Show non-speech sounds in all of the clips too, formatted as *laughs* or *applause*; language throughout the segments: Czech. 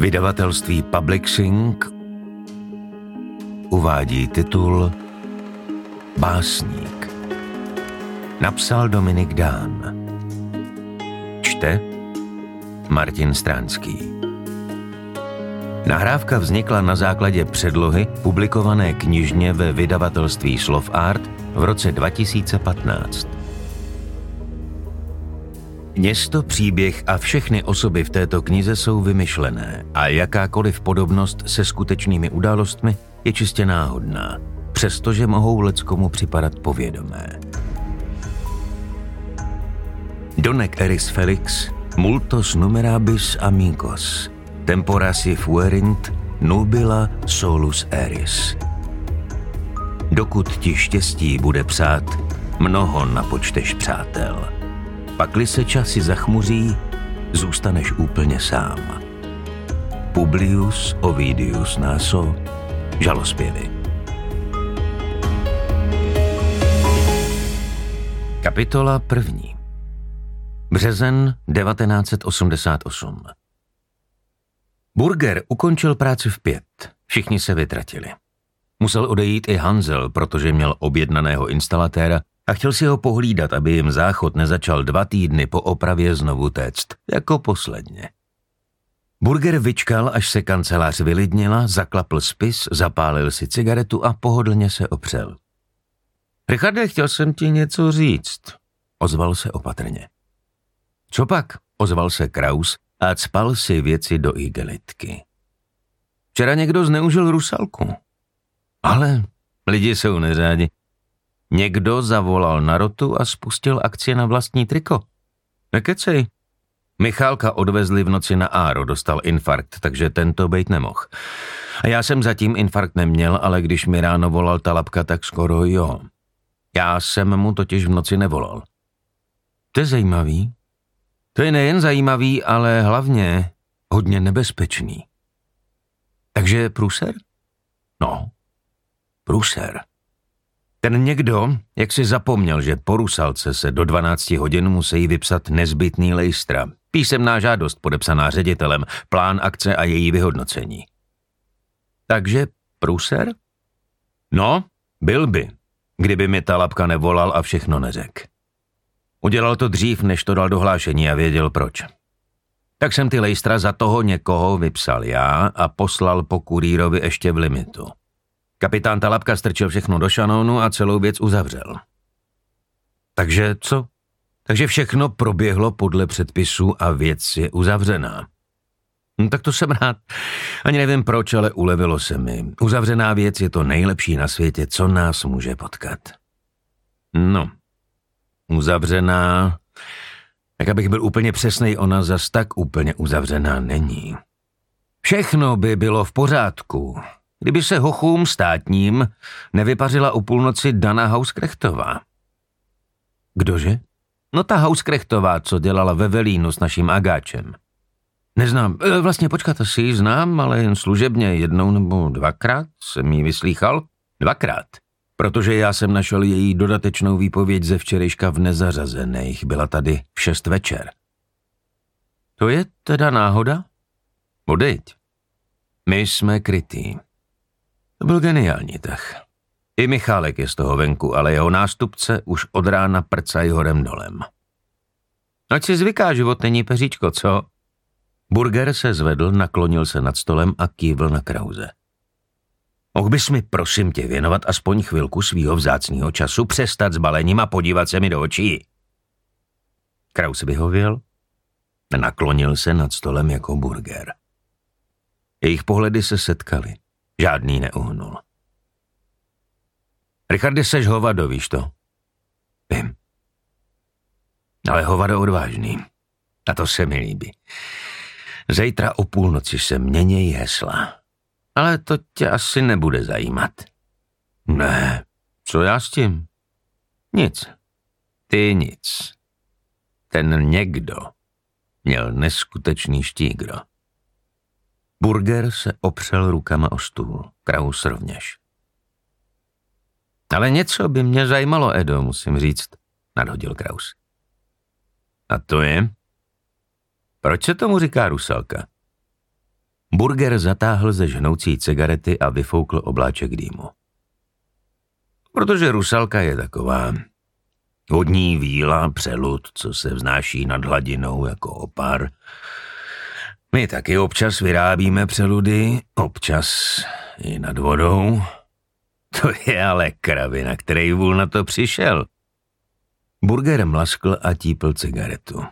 Vydavatelství Publishing uvádí titul Básník. Napsal Dominik Dán. Čte Martin Stránský. Nahrávka vznikla na základě předlohy publikované knižně ve vydavatelství Slov Art v roce 2015. Město, příběh a všechny osoby v této knize jsou vymyšlené a jakákoliv podobnost se skutečnými událostmi je čistě náhodná, přestože mohou leckomu připadat povědomé. Donek eris felix, multos numerabis amigos, tempora si fuerint, nubila solus eris. Dokud ti štěstí bude přát, mnoho napočteš přátel. Pakli se časy zachmuří, zůstaneš úplně sám. Publius Ovidius Naso, žalospěvy. Kapitola první. Březen 1988. Burger ukončil práci v pět. Všichni se vytratili. Musel odejít i Hanzel, protože měl objednaného instalatéra a chtěl si ho pohlídat, aby jim záchod nezačal dva týdny po opravě znovu téct, jako posledně. Burger vyčkal, až se kancelář vylidnila, zaklapl spis, zapálil si cigaretu a pohodlně se opřel. Richarde, chtěl jsem ti něco říct, ozval se opatrně. Co pak, ozval se Kraus a cpal si věci do igelitky. Včera někdo zneužil rusalku. Ale lidi jsou neřádi. Někdo zavolal na rotu a spustil akci na vlastní triko. Nekecej. Michálka odvezli v noci na Áro, dostal infarkt, takže tento bejt nemohl. A já jsem zatím infarkt neměl, ale když mi ráno volal ta lapka, tak skoro jo. Já jsem mu totiž v noci nevolal. To je zajímavý. To je nejen zajímavý, ale hlavně hodně nebezpečný. Takže průser? No, průser. Ten někdo, jak si zapomněl, že po rusalce se do 12 hodin musí vypsat nezbytný lejstra, písemná žádost podepsaná ředitelem, plán akce a její vyhodnocení. Takže průser? No, byl by, kdyby mi ta lapka nevolal a všechno neřekl. Udělal to dřív, než to dal dohlášení a věděl proč. Tak jsem ty lejstra za toho někoho vypsal já a poslal po kurýrovi ještě v limitu. Kapitán Talapka strčil všechno do šanonu a celou věc uzavřel. Takže co? Takže všechno proběhlo podle předpisů a věc je uzavřená. No, tak to jsem rád. Ani nevím proč, ale ulevilo se mi. Uzavřená věc je to nejlepší na světě, co nás může potkat. No, uzavřená... Jak abych byl úplně přesný, ona zas tak úplně uzavřená není. Všechno by bylo v pořádku, kdyby se hochům státním nevypařila u půlnoci Dana Hauskrechtová. Kdože? No ta Hauskrechtová, co dělala ve Velínu s naším Agáčem. Neznám, e, vlastně počkat, si ji znám, ale jen služebně jednou nebo dvakrát jsem ji vyslýchal. Dvakrát. Protože já jsem našel její dodatečnou výpověď ze včerejška v nezařazených. Byla tady v šest večer. To je teda náhoda? Odejď. My jsme krytý. To byl geniální tah. I Michálek je z toho venku, ale jeho nástupce už od rána prcají horem dolem. Ať si zvyká, život není peříčko, co? Burger se zvedl, naklonil se nad stolem a kývl na Krauze. Mohl bys mi prosím tě věnovat aspoň chvilku svýho vzácného času, přestat s balením a podívat se mi do očí? Kraus vyhověl, naklonil se nad stolem jako burger. Jejich pohledy se setkaly. Žádný neuhnul. Richardy, seš hovado, víš to? Vím. Ale hovado odvážný. A to se mi líbí. Zítra o půlnoci se měnějí hesla. Ale to tě asi nebude zajímat. Ne, co já s tím? Nic. Ty nic. Ten někdo měl neskutečný štígro. Burger se opřel rukama o stůl, Kraus rovněž. Ale něco by mě zajímalo, Edo, musím říct, nadhodil Kraus. A to je? Proč se tomu říká rusalka? Burger zatáhl ze žhnoucí cigarety a vyfoukl obláček dýmu. Protože rusalka je taková hodní víla přelud, co se vznáší nad hladinou jako opar. My taky občas vyrábíme přeludy, občas i nad vodou. *laughs* To je ale kravina, který vůl na to přišel. Burger mlaskl a típl cigaretu.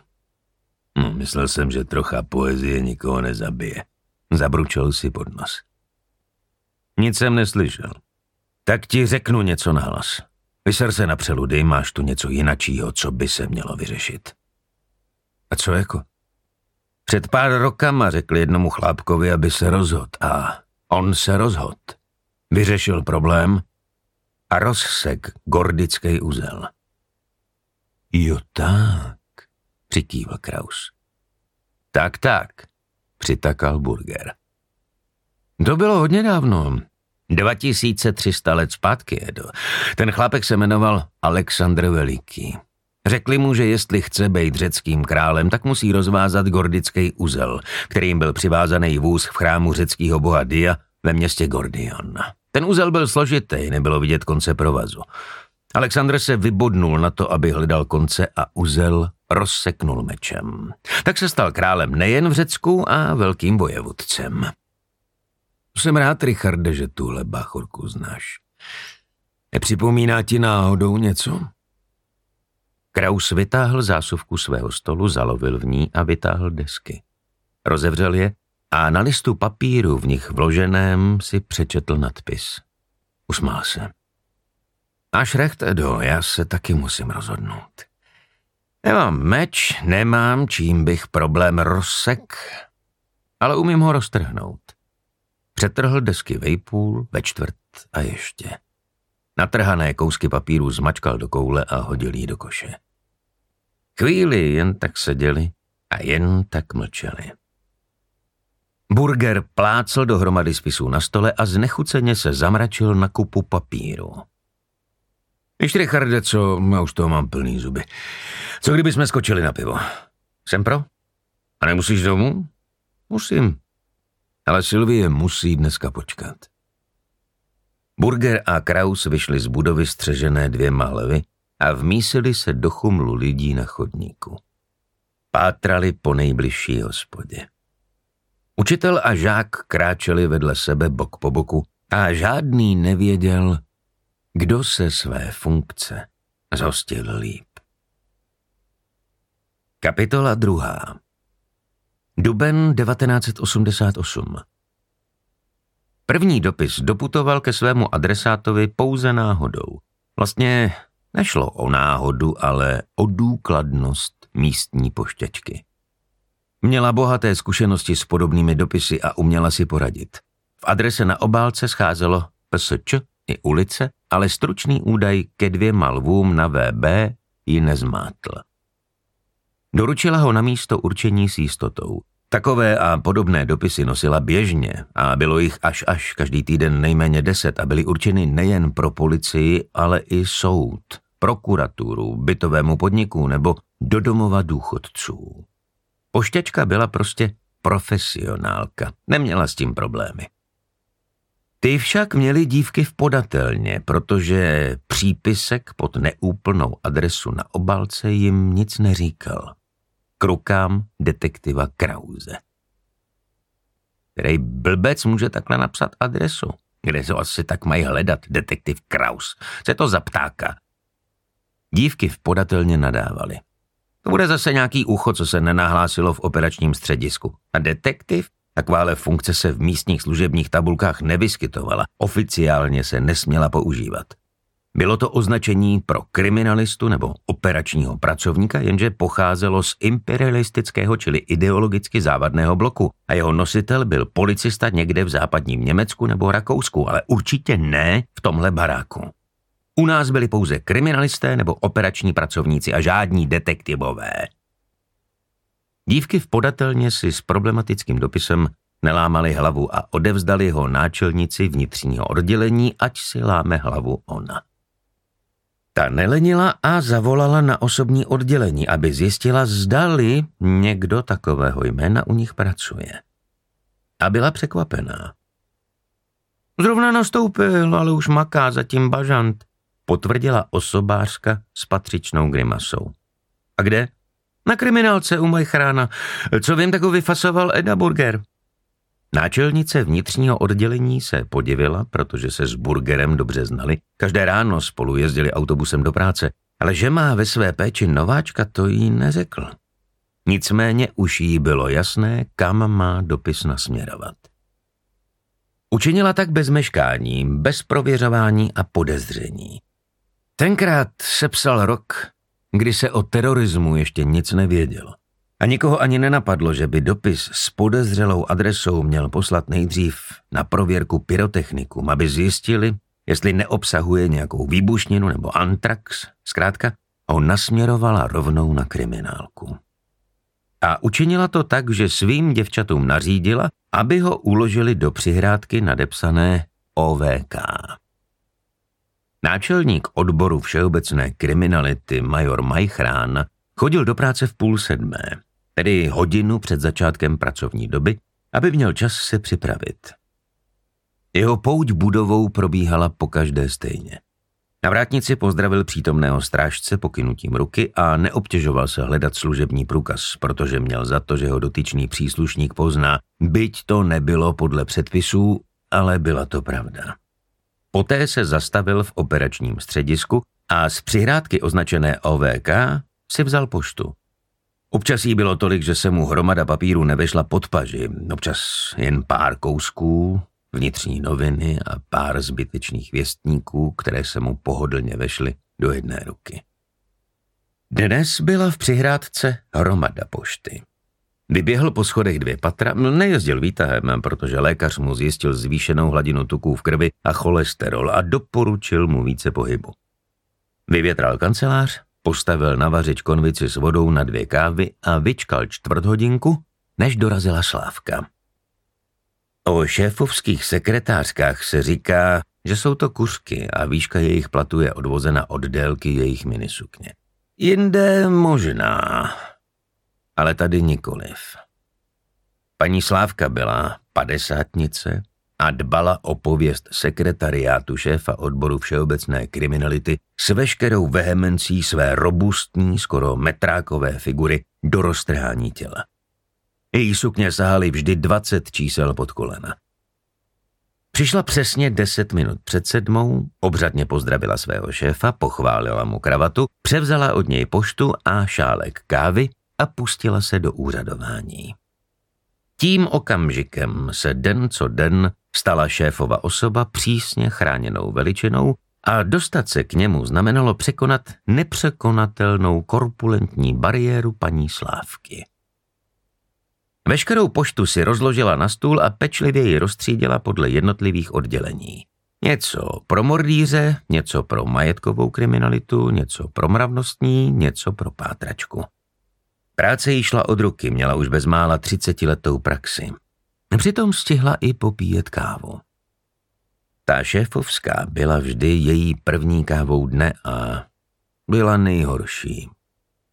No, myslel jsem, že trocha poezie nikoho nezabije. Zabručil si pod nos. Nic jsem neslyšel. Tak ti řeknu něco nahlas. Vyser se na přeludy, máš tu něco jinačího, co by se mělo vyřešit. A co jako? Před pár rokama řekl jednomu chlápkovi, aby se rozhod a on se rozhod. Vyřešil problém a rozsek gordický uzel. Jo tak, přikývl Kraus. Tak, tak, přitakal Burger. To bylo hodně dávno. 2300 let zpátky, Edo. Ten chlápek se jmenoval Aleksandr Veliký. Řekli mu, že jestli chce být řeckým králem, tak musí rozvázat gordický uzel, kterým byl přivázaný vůz v chrámu řeckého boha Dia ve městě Gordion. Ten uzel byl složitý, nebylo vidět konce provazu. Alexandr se vybodnul na to, aby hledal konce a uzel rozseknul mečem. Tak se stal králem nejen v Řecku a velkým bojevůdcem. Jsem rád, Richarde, že tuhle bachorku znáš. Nepřipomíná ti náhodou něco? Kraus vytáhl zásuvku svého stolu, zalovil v ní a vytáhl desky. Rozevřel je a na listu papíru v nich vloženém si přečetl nadpis. Usmál se. Až recht, Edo, já se taky musím rozhodnout. Nemám meč, nemám, čím bych problém rozsek, ale umím ho roztrhnout. Přetrhl desky vejpůl, ve čtvrt a ještě. Natrhané kousky papíru zmačkal do koule a hodil jí do koše. Chvíli jen tak seděli a jen tak mlčeli. Burger plácl dohromady spisů na stole a znechuceně se zamračil na kupu papíru. Víš, Richarde, co, já už toho mám plný zuby. Co kdyby jsme skočili na pivo? Jsem pro? A nemusíš domů? Musím. Ale Sylvie musí dneska počkat. Burger a Kraus vyšli z budovy střežené dvěma levy a vmísili se do chumlu lidí na chodníku. Pátrali po nejbližší hospodě. Učitel a žák kráčeli vedle sebe bok po boku a žádný nevěděl, kdo se své funkce zhostil líp. Kapitola druhá Duben 1988 První dopis doputoval ke svému adresátovi pouze náhodou. Vlastně nešlo o náhodu, ale o důkladnost místní poštěčky. Měla bohaté zkušenosti s podobnými dopisy a uměla si poradit. V adrese na obálce scházelo PSČ i ulice, ale stručný údaj ke dvěma lvům na VB ji nezmátl. Doručila ho na místo určení s jistotou. Takové a podobné dopisy nosila běžně a bylo jich až až každý týden nejméně deset a byly určeny nejen pro policii, ale i soud, prokuraturu, bytovému podniku nebo do domova důchodců. Poštěčka byla prostě profesionálka, neměla s tím problémy. Ty však měly dívky v podatelně, protože přípisek pod neúplnou adresu na obalce jim nic neříkal. K rukám detektiva Krause. Který blbec může takhle napsat adresu? Kde se asi tak mají hledat detektiv Kraus? Co je to za ptáka? Dívky v podatelně nadávali. To bude zase nějaký ucho, co se nenahlásilo v operačním středisku. A detektiv? Takováhle funkce se v místních služebních tabulkách nevyskytovala, oficiálně se nesměla používat. Bylo to označení pro kriminalistu nebo operačního pracovníka, jenže pocházelo z imperialistického, čili ideologicky závadného bloku a jeho nositel byl policista někde v západním Německu nebo Rakousku, ale určitě ne v tomhle baráku. U nás byli pouze kriminalisté nebo operační pracovníci a žádní detektivové. Dívky v podatelně si s problematickým dopisem nelámali hlavu a odevzdali ho náčelnici vnitřního oddělení, ať si láme hlavu ona. Ta nelenila a zavolala na osobní oddělení, aby zjistila, zdali někdo takového jména u nich pracuje. a byla překvapená. Zrovna nastoupil, ale už maká zatím bažant, potvrdila osobářka s patřičnou grimasou. A kde? Na kriminálce u Majchrána. Co vím, tak ho vyfasoval Eda Burger. Náčelnice vnitřního oddělení se podivila, protože se s Burgerem dobře znali. Každé ráno spolu jezdili autobusem do práce, ale že má ve své péči nováčka, to jí neřekl. Nicméně už jí bylo jasné, kam má dopis nasměrovat. Učinila tak bez meškání, bez prověřování a podezření. Tenkrát se psal rok, kdy se o terorismu ještě nic nevědělo. A nikoho ani nenapadlo, že by dopis s podezřelou adresou měl poslat nejdřív na prověrku pyrotechnikům, aby zjistili, jestli neobsahuje nějakou výbušninu nebo antrax, zkrátka ho nasměrovala rovnou na kriminálku. A učinila to tak, že svým děvčatům nařídila, aby ho uložili do přihrádky nadepsané OVK. Náčelník odboru všeobecné kriminality major Majchrán chodil do práce v půl sedmé, tedy hodinu před začátkem pracovní doby, aby měl čas se připravit. Jeho pouť budovou probíhala po každé stejně. Na vrátnici pozdravil přítomného strážce pokynutím ruky a neobtěžoval se hledat služební průkaz, protože měl za to, že ho dotyčný příslušník pozná, byť to nebylo podle předpisů, ale byla to pravda. Poté se zastavil v operačním středisku a z přihrádky označené OVK si vzal poštu. Občas jí bylo tolik, že se mu hromada papíru nevešla pod paži, občas jen pár kousků, vnitřní noviny a pár zbytečných věstníků, které se mu pohodlně vešly do jedné ruky. Dnes byla v přihrádce hromada pošty. Vyběhl po schodech dvě patra, nejezdil výtahem, protože lékař mu zjistil zvýšenou hladinu tuků v krvi a cholesterol a doporučil mu více pohybu. Vyvětral kancelář, postavil na vařič konvici s vodou na dvě kávy a vyčkal čtvrt hodinku, než dorazila Slávka. O šéfovských sekretářkách se říká, že jsou to kuřky a výška jejich platu je odvozena od délky jejich minisukně. Jinde možná, ale tady nikoliv. Paní Slávka byla padesátnice a dbala o pověst sekretariátu šéfa odboru všeobecné kriminality s veškerou vehemencí své robustní, skoro metrákové figury do roztrhání těla. Její sukně sahaly vždy 20 čísel pod kolena. Přišla přesně deset minut před sedmou, obřadně pozdravila svého šéfa, pochválila mu kravatu, převzala od něj poštu a šálek kávy a pustila se do úřadování. Tím okamžikem se den co den stala šéfova osoba přísně chráněnou veličinou a dostat se k němu znamenalo překonat nepřekonatelnou korpulentní bariéru paní Slávky. Veškerou poštu si rozložila na stůl a pečlivě ji rozstřídila podle jednotlivých oddělení. Něco pro mordíře, něco pro majetkovou kriminalitu, něco pro mravnostní, něco pro pátračku. Práce jí šla od ruky, měla už bezmála třicetiletou praxi. Přitom stihla i popíjet kávu. Ta šéfovská byla vždy její první kávou dne a byla nejhorší.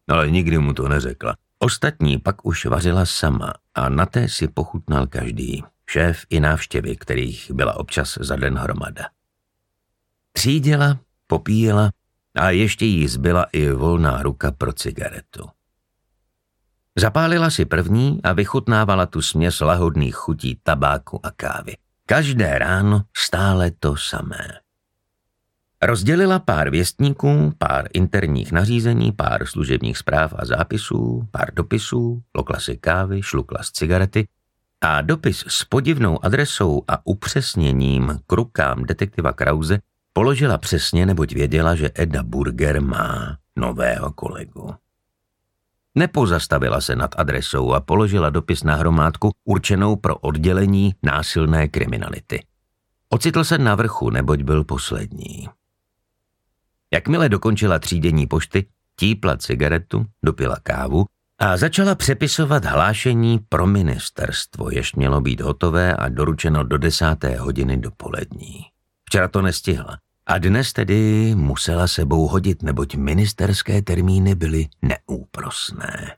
Ale nikdy mu to neřekla. Ostatní pak už vařila sama a na té si pochutnal každý, šéf i návštěvy, kterých byla občas za den hromada. Třídila, popíjela a ještě jí zbyla i volná ruka pro cigaretu. Zapálila si první a vychutnávala tu směs lahodných chutí tabáku a kávy. Každé ráno stále to samé. Rozdělila pár věstníků, pár interních nařízení, pár služebních zpráv a zápisů, pár dopisů, lokla si kávy, šlukla z cigarety a dopis s podivnou adresou a upřesněním k rukám detektiva Krause položila přesně, neboť věděla, že Eda Burger má nového kolegu. Nepozastavila se nad adresou a položila dopis na hromádku určenou pro oddělení násilné kriminality. Ocitl se na vrchu, neboť byl poslední. Jakmile dokončila třídění pošty, típla cigaretu, dopila kávu a začala přepisovat hlášení pro ministerstvo, jež mělo být hotové a doručeno do desáté hodiny dopolední. Včera to nestihla a dnes tedy musela sebou hodit, neboť ministerské termíny byly neúprosné.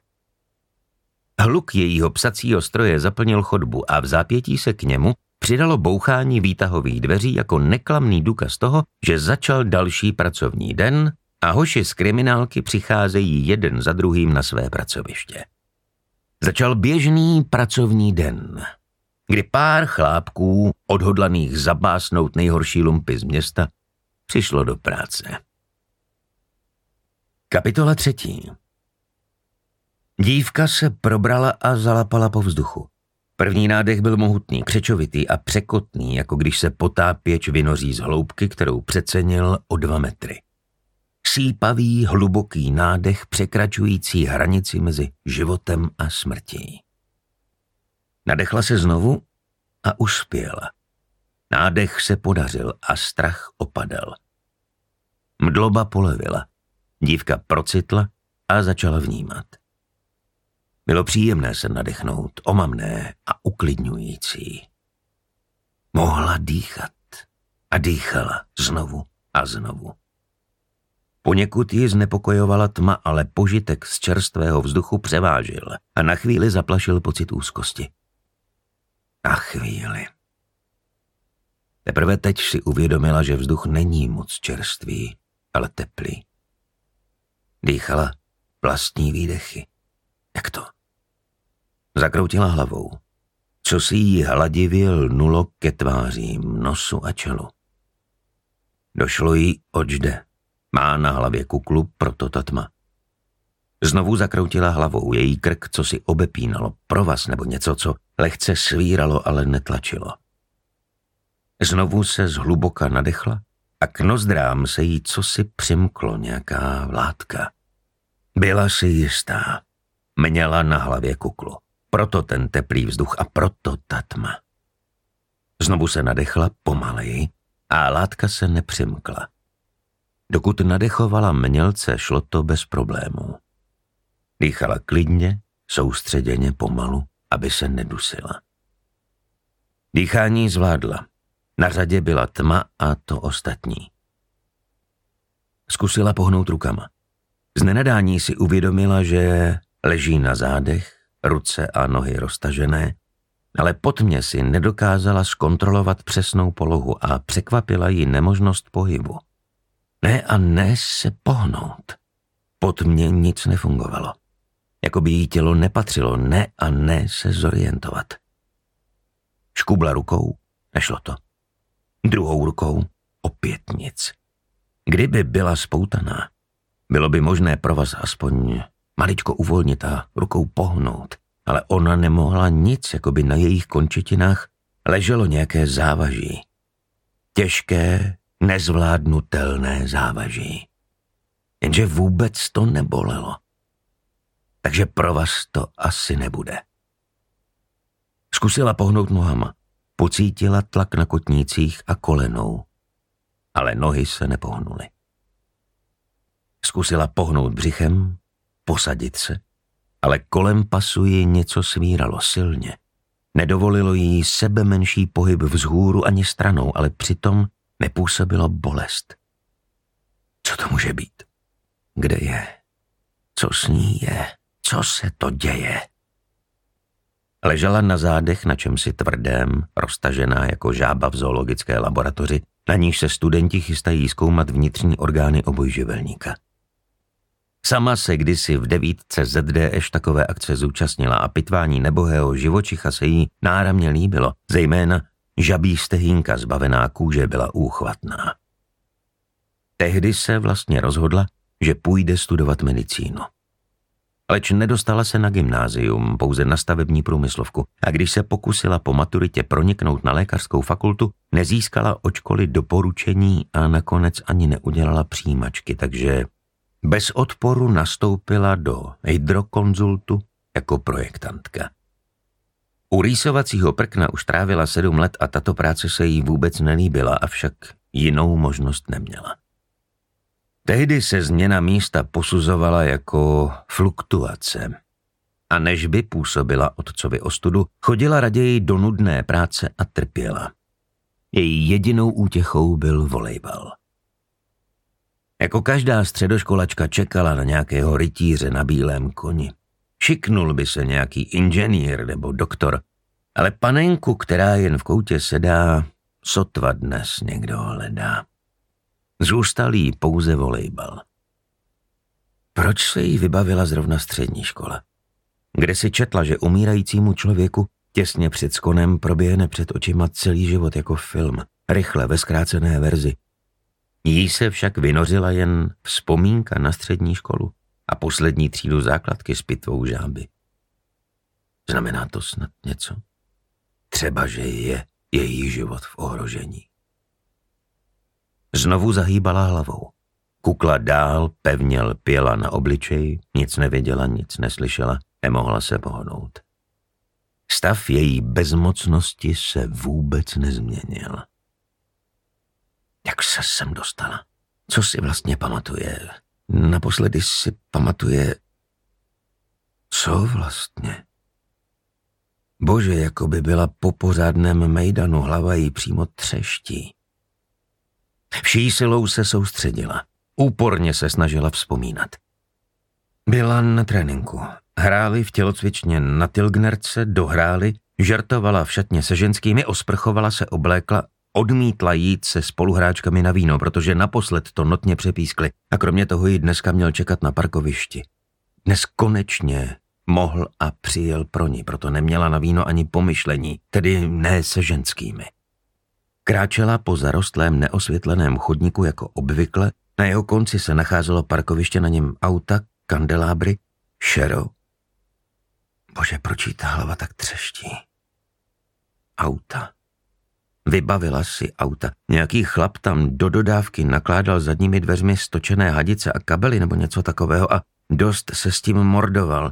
Hluk jejího psacího stroje zaplnil chodbu a v zápětí se k němu přidalo bouchání výtahových dveří jako neklamný důkaz toho, že začal další pracovní den a hoši z kriminálky přicházejí jeden za druhým na své pracoviště. Začal běžný pracovní den, kdy pár chlápků, odhodlaných zabásnout nejhorší lumpy z města, přišlo do práce. Kapitola třetí Dívka se probrala a zalapala po vzduchu. První nádech byl mohutný, křečovitý a překotný, jako když se potápěč vynoří z hloubky, kterou přecenil o dva metry. Sípavý, hluboký nádech překračující hranici mezi životem a smrtí. Nadechla se znovu a uspěla. Nádech se podařil a strach opadal. Mdloba polevila. Dívka procitla a začala vnímat. Bylo příjemné se nadechnout, omamné a uklidňující. Mohla dýchat a dýchala znovu a znovu. Poněkud ji znepokojovala tma, ale požitek z čerstvého vzduchu převážil a na chvíli zaplašil pocit úzkosti. Na chvíli. Teprve teď si uvědomila, že vzduch není moc čerstvý, ale teplý. Dýchala vlastní výdechy. Jak to? Zakroutila hlavou. Co si jí hladivě lnulo ke tvářím, nosu a čelu. Došlo jí, oč jde. Má na hlavě kuklu, proto ta tma. Znovu zakroutila hlavou, její krk, co si obepínalo, provaz nebo něco, co lehce svíralo, ale netlačilo. Znovu se zhluboka nadechla a k nozdrám se jí cosi přimklo nějaká látka. Byla si jistá. Měla na hlavě kuklu. Proto ten teplý vzduch a proto ta tma. Znovu se nadechla pomaleji a látka se nepřimkla. Dokud nadechovala mělce, šlo to bez problémů. Dýchala klidně, soustředěně pomalu, aby se nedusila. Dýchání zvládla. Na řadě byla tma a to ostatní. Zkusila pohnout rukama. Z nenadání si uvědomila, že leží na zádech, ruce a nohy roztažené, ale pod mě si nedokázala zkontrolovat přesnou polohu a překvapila ji nemožnost pohybu. Ne a ne se pohnout. Pod mě nic nefungovalo. Jako by jí tělo nepatřilo ne a ne se zorientovat. Škubla rukou, nešlo to. Druhou rukou opět nic. Kdyby byla spoutaná, bylo by možné pro vás aspoň maličko uvolnit a rukou pohnout, ale ona nemohla nic, jako by na jejich končetinách leželo nějaké závaží. Těžké, nezvládnutelné závaží. Jenže vůbec to nebolelo. Takže pro vás to asi nebude. Zkusila pohnout nohama. Pocítila tlak na kotnících a kolenou. Ale nohy se nepohnuly. Zkusila pohnout břichem, posadit se, ale kolem pasu ji něco svíralo silně. Nedovolilo jí sebe menší pohyb vzhůru ani stranou, ale přitom nepůsobilo bolest. Co to může být? Kde je? Co s ní je? Co se to děje? Ležela na zádech na čemsi tvrdém, roztažená jako žába v zoologické laboratoři, na níž se studenti chystají zkoumat vnitřní orgány obojživelníka. Sama se kdysi v devítce ZDŠ takové akce zúčastnila a pitvání nebohého živočicha se jí náramně líbilo, zejména žabí stehínka zbavená kůže byla úchvatná. Tehdy se vlastně rozhodla, že půjde studovat medicínu. Leč nedostala se na gymnázium, pouze na stavební průmyslovku a když se pokusila po maturitě proniknout na lékařskou fakultu, nezískala očkoli doporučení a nakonec ani neudělala přijímačky, takže bez odporu nastoupila do hydrokonzultu jako projektantka. U rýsovacího prkna už trávila sedm let a tato práce se jí vůbec nelíbila, avšak jinou možnost neměla. Tehdy se změna místa posuzovala jako fluktuace. A než by působila otcovi ostudu, chodila raději do nudné práce a trpěla. Její jedinou útěchou byl volejbal. Jako každá středoškolačka čekala na nějakého rytíře na bílém koni. Šiknul by se nějaký inženýr nebo doktor, ale panenku, která jen v koutě sedá, sotva dnes někdo hledá. Zůstal jí pouze volejbal. Proč se jí vybavila zrovna střední škola? Kde si četla, že umírajícímu člověku těsně před skonem proběhne před očima celý život jako film, rychle ve zkrácené verzi. Jí se však vynořila jen vzpomínka na střední školu a poslední třídu základky s pitvou žáby. Znamená to snad něco? Třeba, že je její život v ohrožení. Znovu zahýbala hlavou. Kukla dál, pevně lpěla na obličeji, nic nevěděla, nic neslyšela, nemohla se pohnout. Stav její bezmocnosti se vůbec nezměnil. Jak se sem dostala? Co si vlastně pamatuje? Naposledy si pamatuje... Co vlastně? Bože, jako by byla po pořádném mejdanu, hlava jí přímo třeští. Vší silou se soustředila. Úporně se snažila vzpomínat. Byla na tréninku. Hráli v tělocvičně na Tilgnerce, dohráli, žertovala v šatně se ženskými, osprchovala se, oblékla, odmítla jít se spoluhráčkami na víno, protože naposled to notně přepískli a kromě toho ji dneska měl čekat na parkovišti. Dnes konečně mohl a přijel pro ní, proto neměla na víno ani pomyšlení, tedy ne se ženskými. Kráčela po zarostlém neosvětleném chodníku jako obvykle, na jeho konci se nacházelo parkoviště, na něm auta, kandelábry, šero. Bože, proč jí ta hlava tak třeští? Auta. Vybavila si auta. Nějaký chlap tam do dodávky nakládal zadními dveřmi stočené hadice a kabely nebo něco takového a dost se s tím mordoval.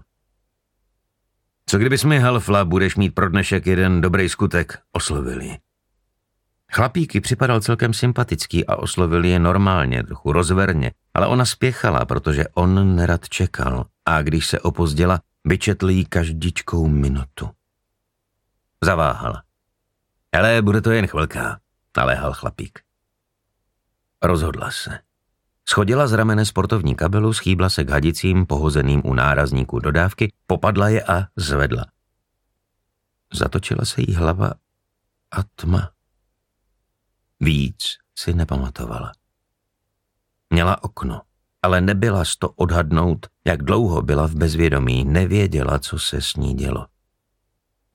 Co kdybys mi, Halfla, budeš mít pro dnešek jeden dobrý skutek, oslovili. Chlapíky připadal celkem sympatický a oslovil je normálně, trochu rozverně, ale ona spěchala, protože on nerad čekal a když se opozděla, vyčetl jí každičkou minutu. Zaváhala. Ale bude to jen chvilka, naléhal chlapík. Rozhodla se. Schodila z ramene sportovní kabelu, schýbla se k hadicím pohozeným u nárazníku dodávky, popadla je a zvedla. Zatočila se jí hlava a tma. Víc si nepamatovala. Měla okno, ale nebyla z to odhadnout, jak dlouho byla v bezvědomí, nevěděla, co se s ní dělo.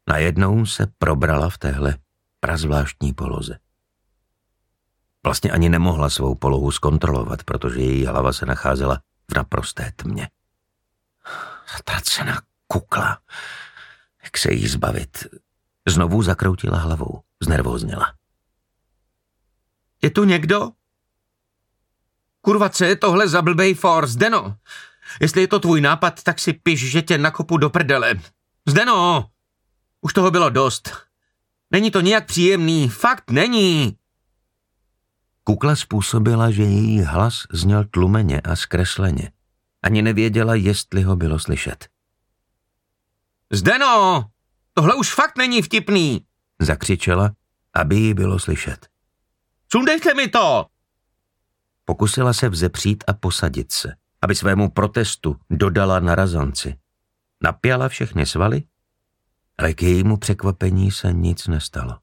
Najednou se probrala v téhle prazvláštní poloze. Vlastně ani nemohla svou polohu zkontrolovat, protože její hlava se nacházela v naprosté tmě. Zatracená kukla. Jak se jí zbavit? Znovu zakroutila hlavou, znervózněla. Je tu někdo? Kurva, co je tohle za blbej for? Zdeno! Jestli je to tvůj nápad, tak si piš, že tě nakopu do prdele. Zdeno! Už toho bylo dost. Není to nijak příjemný, fakt není. Kukla způsobila, že její hlas zněl tlumeně a zkresleně. Ani nevěděla, jestli ho bylo slyšet. Zdeno! Tohle už fakt není vtipný! Zakřičela, aby jí bylo slyšet. Sundejte mi to! Pokusila se vzepřít a posadit se, aby svému protestu dodala na razanci. Napěla všechny svaly, ale k jejímu překvapení se nic nestalo.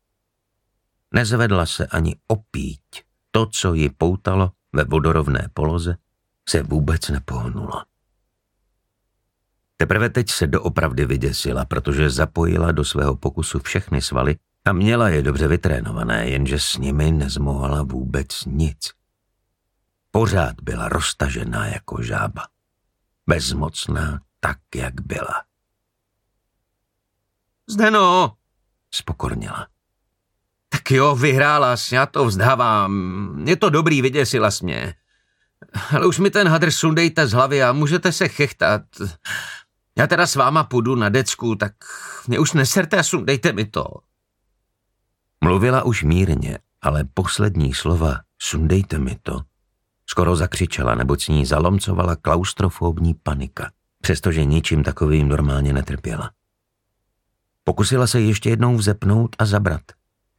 Nezvedla se ani opíť. To, co ji poutalo ve vodorovné poloze, se vůbec nepohnulo. Teprve teď se doopravdy vyděsila, protože zapojila do svého pokusu všechny svaly a měla je dobře vytrénované, jenže s nimi nezmohla vůbec nic. Pořád byla roztažená jako žába. Bezmocná tak, jak byla. Zdeno, spokornila. Tak jo, vyhrála jsi, já to vzdávám. Je to dobrý, vyděsila jsi mě. Ale už mi ten hadr sundejte z hlavy a můžete se chechtat. Já teda s váma půjdu na decku, tak mě už neserte a sundejte mi to. Mluvila už mírně, ale poslední slova, sundejte mi to, skoro zakřičela, neboť s ní zalomcovala klaustrofobní panika, přestože ničím takovým normálně netrpěla. Pokusila se ještě jednou vzepnout a zabrat,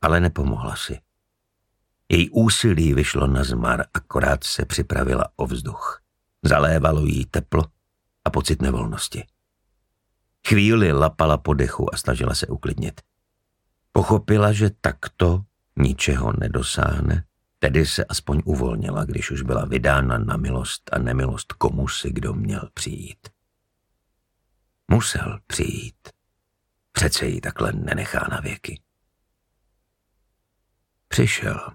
ale nepomohla si. Její úsilí vyšlo na zmar, akorát se připravila o vzduch. Zalévalo jí teplo a pocit nevolnosti. Chvíli lapala po dechu a snažila se uklidnit. Pochopila, že takto ničeho nedosáhne, tedy se aspoň uvolnila, když už byla vydána na milost a nemilost komu si kdo měl přijít. Musel přijít. Přece ji takhle nenechá na věky. Přišel.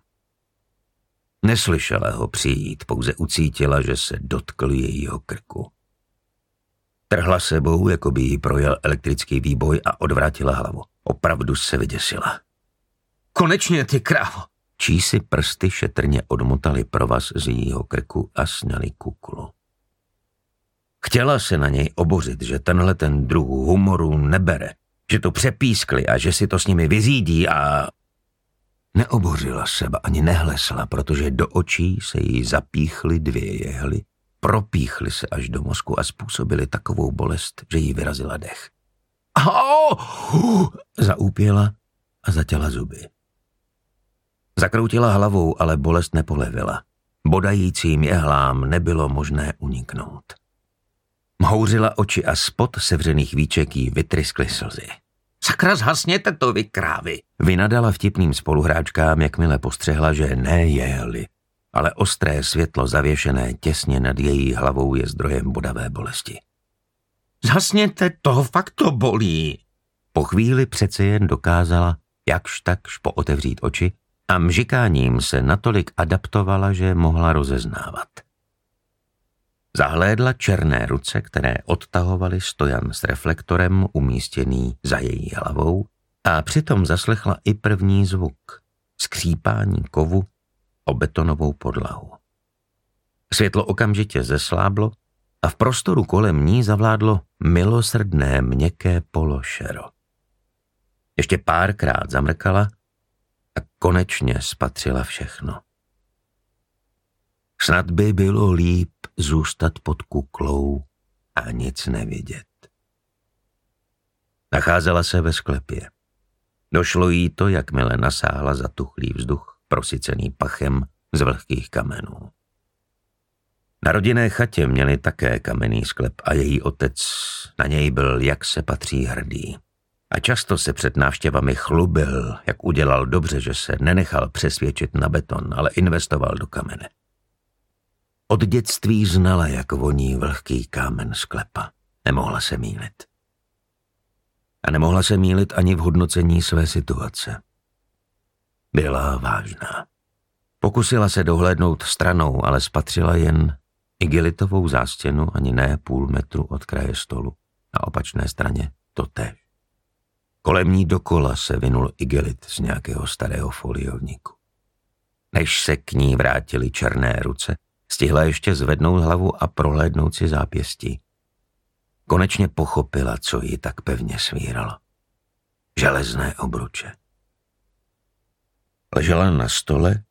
Neslyšela ho přijít, pouze ucítila, že se dotkl jejího krku. Trhla sebou, jako by jí projel elektrický výboj a odvrátila hlavu. Opravdu se vyděsila. Konečně, ty krávo! Čísi prsty šetrně odmotali provaz z jejího krku a sněli kuklu. Chtěla se na něj obořit, že tenhle ten druh humoru nebere, že to přepískli a že si to s nimi vyřídí a... Neobořila se, ani nehlesla, protože do očí se jí zapíchly dvě jehly, propíchly se až do mozku a způsobily takovou bolest, že jí vyrazila dech. Au! Zaúpěla a zatěla zuby. Zakroutila hlavou, ale bolest nepolevila. Bodajícím jehlám nebylo možné uniknout. Mhouřila oči a spod sevřených víček jí vytryskly slzy. Sakra, zhasněte to, vy krávy! Vynadala vtipným spoluhráčkám, jakmile postřehla, že ne jehly, ale ostré světlo zavěšené těsně nad její hlavou je zdrojem bodavé bolesti. Zhasněte to, fakt to bolí. Po chvíli přece jen dokázala, jakž takž pootevřít oči a mžikáním se natolik adaptovala, že mohla rozeznávat. Zahlédla černé ruce, které odtahovaly stojan s reflektorem umístěný za její hlavou a přitom zaslechla i první zvuk – skřípání kovu o betonovou podlahu. Světlo okamžitě zesláblo a v prostoru kolem ní zavládlo milosrdné měkké pološero. Ještě párkrát zamrkala a konečně spatřila všechno. Snad by bylo líp zůstat pod kuklou a nic nevidět. Nacházela se ve sklepě. Došlo jí to, jakmile nasáhla zatuchlý vzduch, prosycený pachem z vlhkých kamenů. Na rodinné chatě měli také kamenný sklep a její otec na něj byl, jak se patří, hrdý. A často se před návštěvami chlubil, jak udělal dobře, že se nenechal přesvědčit na beton, ale investoval do kamene. Od dětství znala, jak voní vlhký kámen sklepa. Nemohla se mílit. A nemohla se mílit ani v hodnocení své situace. Byla vážná. Pokusila se dohlédnout stranou, ale spatřila jen igelitovou zástěnu ani ne půl metru od kraje stolu. Na opačné straně to tež. Kolem ní dokola se vynul igelit z nějakého starého foliovníku. Než se k ní vrátily černé ruce, stihla ještě zvednout hlavu a prohlédnout si zápěstí. Konečně pochopila, co ji tak pevně svíralo. Železné obruče. Ležela na stole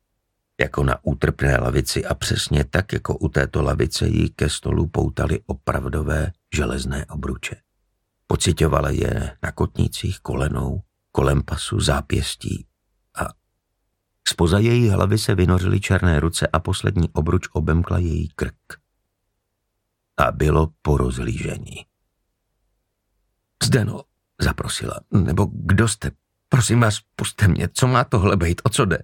jako na útrpné lavici a přesně tak, jako u této lavice jí ke stolu poutali opravdové železné obruče. Pocitovala je na kotnících kolenou, kolem pasu, zápěstí spoza její hlavy se vynořily černé ruce a poslední obruč obemkla její krk. A bylo po rozlížení. Zdeno, zaprosila, nebo kdo jste? Prosím vás, puste mě, co má tohle být, o co jde?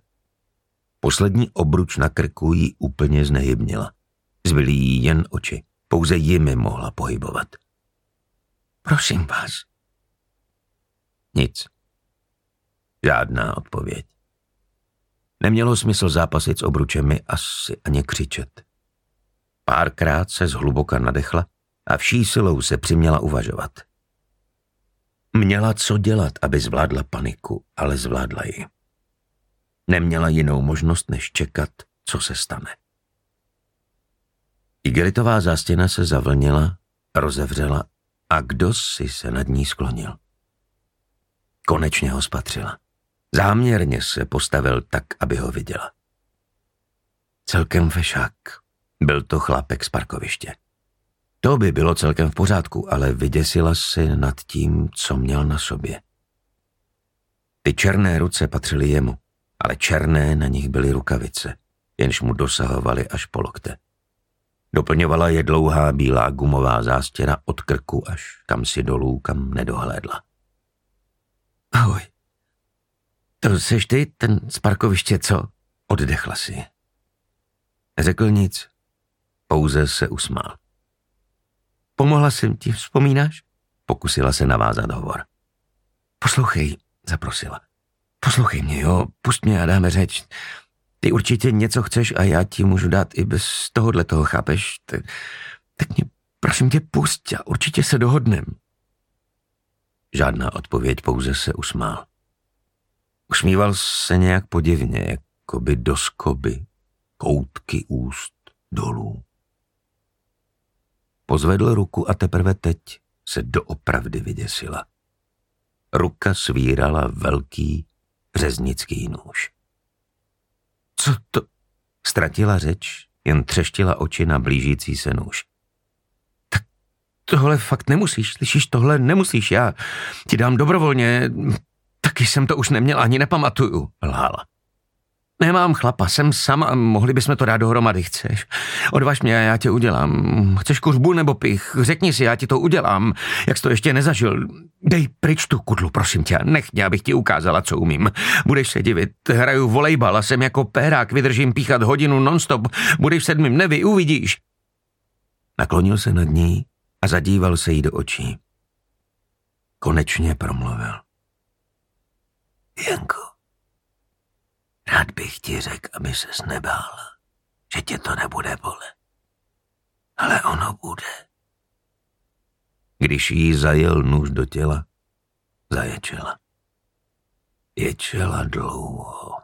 Poslední obruč na krku jí úplně znehybnila. Zbyly jí jen oči. Pouze jimi mohla pohybovat. Prosím vás. Nic. Žádná odpověď. Nemělo smysl zápasit s obručemi asi ani křičet. Párkrát se zhluboka nadechla a vší silou se přiměla uvažovat. Měla co dělat, aby zvládla paniku, ale zvládla ji. Neměla jinou možnost, než čekat, co se stane. Igelitová zástěna se zavlnila, rozevřela a kdo si se nad ní sklonil. Konečně ho spatřila. Záměrně se postavil tak, aby ho viděla. Celkem fešák. Byl to chlapek z parkoviště. To by bylo celkem v pořádku, ale vyděsila si nad tím, co měl na sobě. Ty černé ruce patřily jemu ale černé na nich byly rukavice, jenž mu dosahovaly až po lokte. Doplňovala je dlouhá bílá gumová zástěra od krku až kam si dolů, kam nedohlédla. Ahoj. To seš ty, ten z parkoviště, co? Oddechla si. Řekl nic, pouze se usmál. Pomohla jsem ti, vzpomínáš? Pokusila se navázat hovor. Poslouchej, zaprosila. Poslouchej mě, jo, pust mě a dáme řeč. Ty určitě něco chceš a já ti můžu dát i bez tohohle toho, chápeš? Tak, tak mě prosím tě pust a určitě se dohodnem. Žádná odpověď, pouze se usmál. Usmíval se nějak podivně, jako by do skoby, koutky úst dolů. Pozvedl ruku a teprve teď se doopravdy vyděsila. Ruka svírala velký řeznický nůž. Co to? Ztratila řeč, jen třeštila oči na blížící se nůž. Tak tohle fakt nemusíš, slyšíš, tohle nemusíš, já ti dám dobrovolně, taky jsem to už neměl, ani nepamatuju, lhála. Nemám chlapa, jsem sama, mohli bychom to dát dohromady, chceš? Odvaž mě a já tě udělám. Chceš kuřbu nebo pich? Řekni si, já ti to udělám. Jak jsi to ještě nezažil? Dej pryč tu kudlu, prosím tě, nech mě, abych ti ukázala, co umím. Budeš se divit, hraju volejbal a jsem jako pérák, vydržím píchat hodinu nonstop. Budeš v sedmým nevi, uvidíš. Naklonil se nad ní a zadíval se jí do očí. Konečně promluvil. Janko, Rád bych ti řekl, aby ses nebála, že tě to nebude bolet. Ale ono bude. Když jí zajel nůž do těla, zaječela. Ječela dlouho.